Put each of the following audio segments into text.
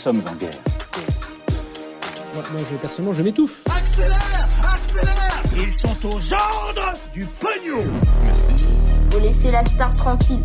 Sommes en guerre. Moi, moi, je, personnellement, je m'étouffe. Accélère Accélère Ils sont aux ordres du pognon Faut laisser la star tranquille.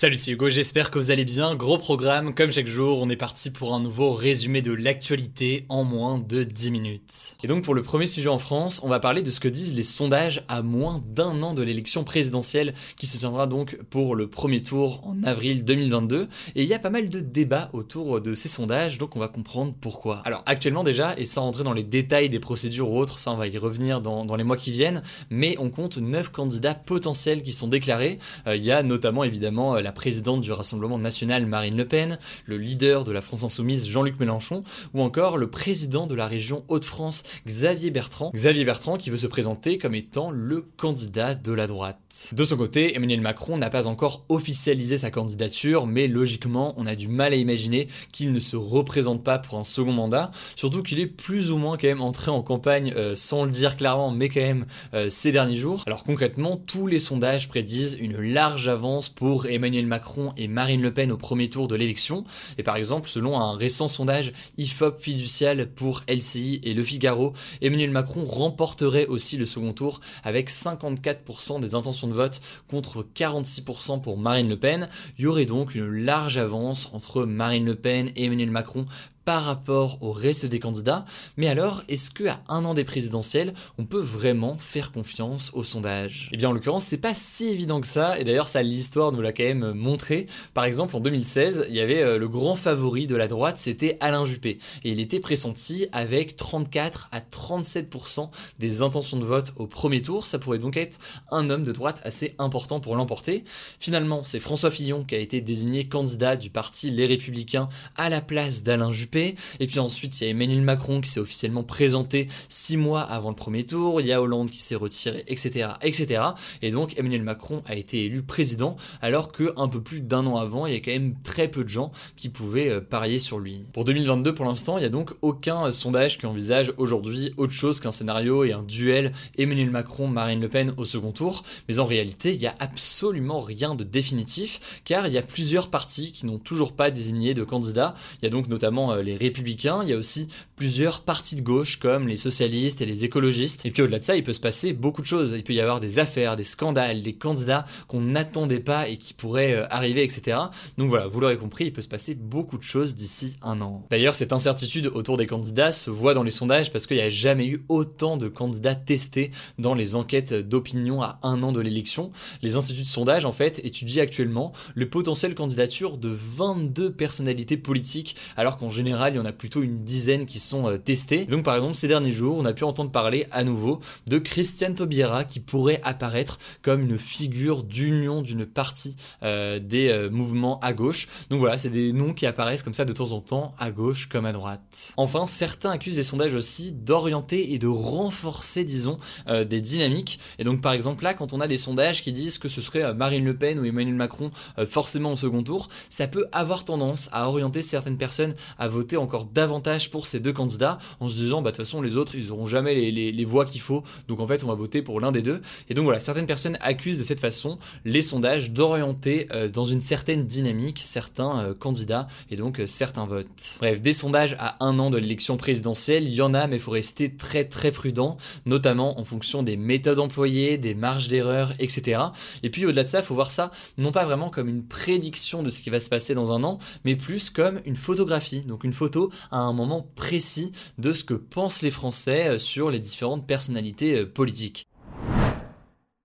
Salut, c'est Hugo, j'espère que vous allez bien. Gros programme, comme chaque jour, on est parti pour un nouveau résumé de l'actualité en moins de 10 minutes. Et donc pour le premier sujet en France, on va parler de ce que disent les sondages à moins d'un an de l'élection présidentielle qui se tiendra donc pour le premier tour en avril 2022. Et il y a pas mal de débats autour de ces sondages, donc on va comprendre pourquoi. Alors actuellement déjà, et sans rentrer dans les détails des procédures ou autres, ça on va y revenir dans, dans les mois qui viennent, mais on compte 9 candidats potentiels qui sont déclarés. Euh, Il y a notamment évidemment euh, la présidente du Rassemblement national Marine Le Pen, le leader de la France insoumise Jean-Luc Mélenchon, ou encore le président de la région Hauts-de-France Xavier Bertrand. Xavier Bertrand qui veut se présenter comme étant le candidat de la droite. De son côté, Emmanuel Macron n'a pas encore officialisé sa candidature, mais logiquement, on a du mal à imaginer qu'il ne se représente pas pour un second mandat, surtout qu'il est plus ou moins quand même entré en campagne euh, sans le dire clairement, mais quand même euh, ces derniers jours. Alors concrètement, tous les sondages prédisent une large avance pour Emmanuel Macron et Marine Le Pen au premier tour de l'élection. Et par exemple, selon un récent sondage IFOP fiducial pour LCI et Le Figaro, Emmanuel Macron remporterait aussi le second tour avec 54% des intentions de vote contre 46% pour Marine Le Pen. Il y aurait donc une large avance entre Marine Le Pen et Emmanuel Macron par rapport au reste des candidats. Mais alors, est-ce que à un an des présidentielles, on peut vraiment faire confiance aux sondages Eh bien, en l'occurrence, c'est pas si évident que ça. Et d'ailleurs, ça, l'histoire nous l'a quand même montré. Par exemple, en 2016, il y avait euh, le grand favori de la droite, c'était Alain Juppé, et il était pressenti avec 34 à 37% des intentions de vote au premier tour. Ça pourrait donc être un homme de droite assez important pour l'emporter. Finalement, c'est François Fillon qui a été désigné candidat du parti Les Républicains à la place d'Alain Juppé. Et puis ensuite, il y a Emmanuel Macron qui s'est officiellement présenté six mois avant le premier tour. Il y a Hollande qui s'est retiré, etc., etc. Et donc, Emmanuel Macron a été élu président, alors que un peu plus d'un an avant, il y a quand même très peu de gens qui pouvaient euh, parier sur lui. Pour 2022, pour l'instant, il n'y a donc aucun euh, sondage qui envisage aujourd'hui autre chose qu'un scénario et un duel Emmanuel Macron-Marine Le Pen au second tour. Mais en réalité, il n'y a absolument rien de définitif, car il y a plusieurs partis qui n'ont toujours pas désigné de candidats. Il y a donc notamment euh, les républicains, il y a aussi plusieurs partis de gauche comme les socialistes et les écologistes. Et puis au-delà de ça, il peut se passer beaucoup de choses. Il peut y avoir des affaires, des scandales, des candidats qu'on n'attendait pas et qui pourraient euh, arriver, etc. Donc voilà, vous l'aurez compris, il peut se passer beaucoup de choses d'ici un an. D'ailleurs, cette incertitude autour des candidats se voit dans les sondages parce qu'il n'y a jamais eu autant de candidats testés dans les enquêtes d'opinion à un an de l'élection. Les instituts de sondage, en fait, étudient actuellement le potentiel candidature de 22 personnalités politiques, alors qu'en général, il y en a plutôt une dizaine qui sont euh, testés. Donc par exemple, ces derniers jours, on a pu entendre parler à nouveau de Christiane Taubira qui pourrait apparaître comme une figure d'union d'une partie euh, des euh, mouvements à gauche. Donc voilà, c'est des noms qui apparaissent comme ça de temps en temps, à gauche comme à droite. Enfin, certains accusent les sondages aussi d'orienter et de renforcer, disons, des dynamiques. Et donc par exemple là, quand on a des sondages qui disent que ce serait Marine Le Pen ou Emmanuel Macron forcément au second tour, ça peut avoir tendance à orienter certaines personnes à voter encore davantage pour ces deux candidats en se disant bah de toute façon les autres ils auront jamais les, les, les voix qu'il faut. Donc en fait on va voter pour l'un des deux. Et donc voilà certaines personnes accusent de cette façon les sondages d'orienter euh, dans une certaine dynamique certains euh, candidats et donc euh, certains votes. Bref des sondages à un an de l'élection présidentielle il y en a mais il faut rester très très prudent notamment en fonction des méthodes employées des marges d'erreur etc et puis au-delà de ça il faut voir ça non pas vraiment comme une prédiction de ce qui va se passer dans un an mais plus comme une photographie donc une photo à un moment précis de ce que pensent les Français euh, sur les différentes personnalités euh, politiques.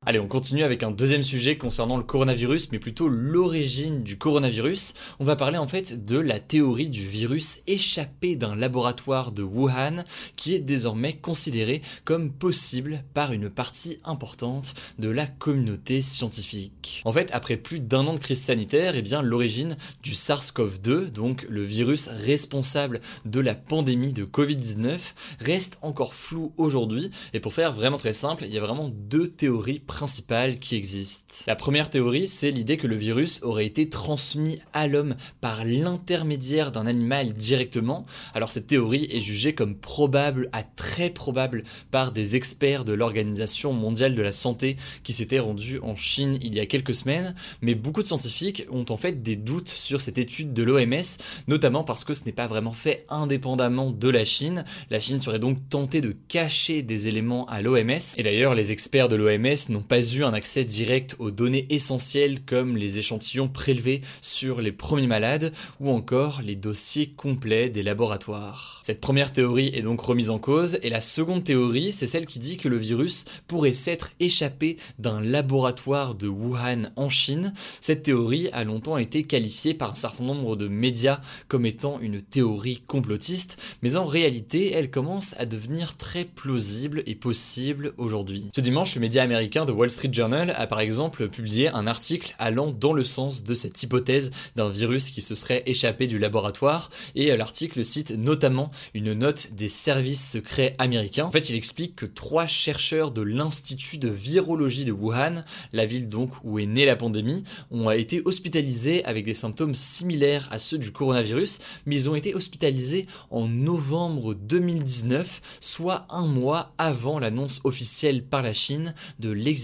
Allez, on continue avec un deuxième sujet concernant le coronavirus, mais plutôt l'origine du coronavirus. On va parler en fait de la théorie du virus échappé d'un laboratoire de Wuhan, qui est désormais considéré comme possible par une partie importante de la communauté scientifique. En fait, après plus d'un an de crise sanitaire, eh bien l'origine du SARS-CoV-2, donc le virus responsable de la pandémie de Covid-19, reste encore floue aujourd'hui. Et pour faire vraiment très simple, il y a vraiment deux théories principales qui existent. La première théorie, c'est l'idée que le virus aurait été transmis à l'homme par l'intermédiaire d'un animal directement. Alors cette théorie est jugée comme probable à très probable par des experts de l'Organisation mondiale de la santé qui s'étaient rendus en Chine il y a quelques semaines, mais beaucoup de scientifiques ont en fait des doutes sur cette étude de l'OMS, notamment parce que ce n'est pas vraiment fait indépendamment de la Chine. La Chine serait donc tentée de cacher des éléments à l'OMS, et d'ailleurs les experts de l'OMS n'ont pas eu un accès direct aux données essentielles comme les échantillons prélevés sur les premiers malades ou encore les dossiers complets des laboratoires. Cette première théorie est donc remise en cause et la seconde théorie, c'est celle qui dit que le virus pourrait s'être échappé d'un laboratoire de Wuhan en Chine. Cette théorie a longtemps été qualifiée par un certain nombre de médias comme étant une théorie complotiste, mais en réalité, elle commence à devenir très plausible et possible aujourd'hui. Ce dimanche, le média américain Wall Street Journal a par exemple publié un article allant dans le sens de cette hypothèse d'un virus qui se serait échappé du laboratoire et l'article cite notamment une note des services secrets américains. En fait, il explique que trois chercheurs de l'Institut de virologie de Wuhan, la ville donc où est née la pandémie, ont été hospitalisés avec des symptômes similaires à ceux du coronavirus, mais ils ont été hospitalisés en novembre 2019, soit un mois avant l'annonce officielle par la Chine de l'existence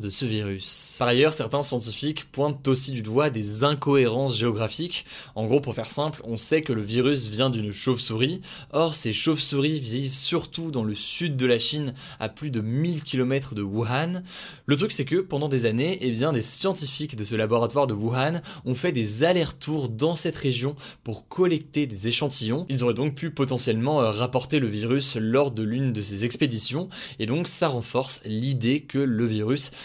de ce virus. Par ailleurs, certains scientifiques pointent aussi du doigt des incohérences géographiques. En gros, pour faire simple, on sait que le virus vient d'une chauve-souris. Or, ces chauves-souris vivent surtout dans le sud de la Chine, à plus de 1000 km de Wuhan. Le truc, c'est que pendant des années, eh bien, des scientifiques de ce laboratoire de Wuhan ont fait des allers-retours dans cette région pour collecter des échantillons. Ils auraient donc pu potentiellement euh, rapporter le virus lors de l'une de ces expéditions, et donc ça renforce l'idée que le virus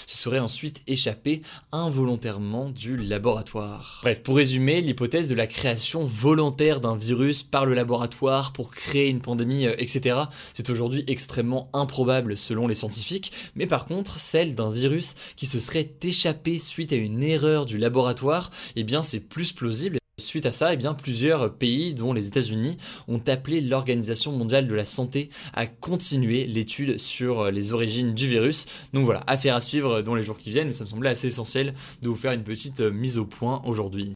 se serait ensuite échappé involontairement du laboratoire. Bref, pour résumer, l'hypothèse de la création volontaire d'un virus par le laboratoire pour créer une pandémie, euh, etc., c'est aujourd'hui extrêmement improbable selon les scientifiques, mais par contre, celle d'un virus qui se serait échappé suite à une erreur du laboratoire, eh bien c'est plus plausible Suite à ça, eh bien, plusieurs pays, dont les États-Unis, ont appelé l'Organisation mondiale de la santé à continuer l'étude sur les origines du virus. Donc voilà, affaire à suivre dans les jours qui viennent, mais ça me semblait assez essentiel de vous faire une petite mise au point aujourd'hui.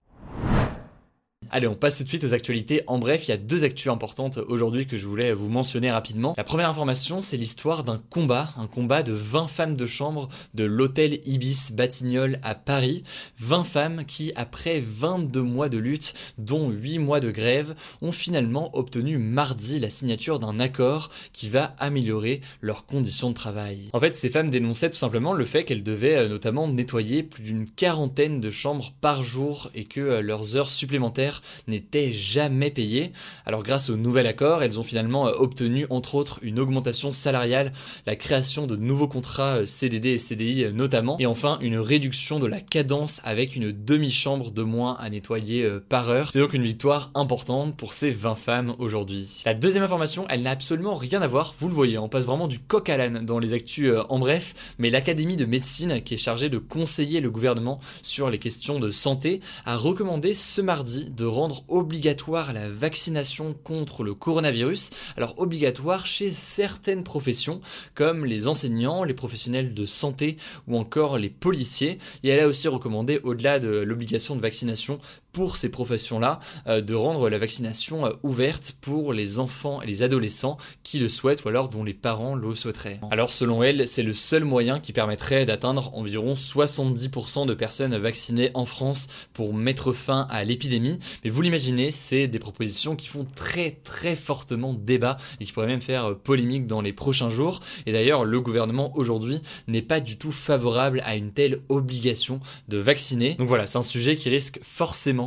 Allez, on passe tout de suite aux actualités. En bref, il y a deux actus importantes aujourd'hui que je voulais vous mentionner rapidement. La première information, c'est l'histoire d'un combat, un combat de 20 femmes de chambre de l'hôtel Ibis Batignolles à Paris. 20 femmes qui, après 22 mois de lutte, dont 8 mois de grève, ont finalement obtenu mardi la signature d'un accord qui va améliorer leurs conditions de travail. En fait, ces femmes dénonçaient tout simplement le fait qu'elles devaient euh, notamment nettoyer plus d'une quarantaine de chambres par jour et que euh, leurs heures supplémentaires n'étaient jamais payées. Alors grâce au nouvel accord, elles ont finalement euh, obtenu entre autres une augmentation salariale, la création de nouveaux contrats euh, CDD et CDI euh, notamment, et enfin une réduction de la cadence avec une demi-chambre de moins à nettoyer par heure. C'est donc une victoire importante pour ces 20 femmes aujourd'hui. La deuxième information, elle n'a absolument rien à voir, vous le voyez, on passe vraiment du coq à l'âne dans les actus en bref, mais l'Académie de médecine, qui est chargée de conseiller le gouvernement sur les questions de santé, a recommandé ce mardi de rendre obligatoire la vaccination contre le coronavirus. Alors obligatoire chez certaines professions comme les enseignants, les professionnels de santé ou encore les policiers. Et elle a aussi recommandé, au-delà de l'obligation de vaccination pour ces professions-là euh, de rendre la vaccination euh, ouverte pour les enfants et les adolescents qui le souhaitent ou alors dont les parents le souhaiteraient. Alors selon elle, c'est le seul moyen qui permettrait d'atteindre environ 70% de personnes vaccinées en France pour mettre fin à l'épidémie. Mais vous l'imaginez, c'est des propositions qui font très très fortement débat et qui pourraient même faire euh, polémique dans les prochains jours. Et d'ailleurs, le gouvernement aujourd'hui n'est pas du tout favorable à une telle obligation de vacciner. Donc voilà, c'est un sujet qui risque forcément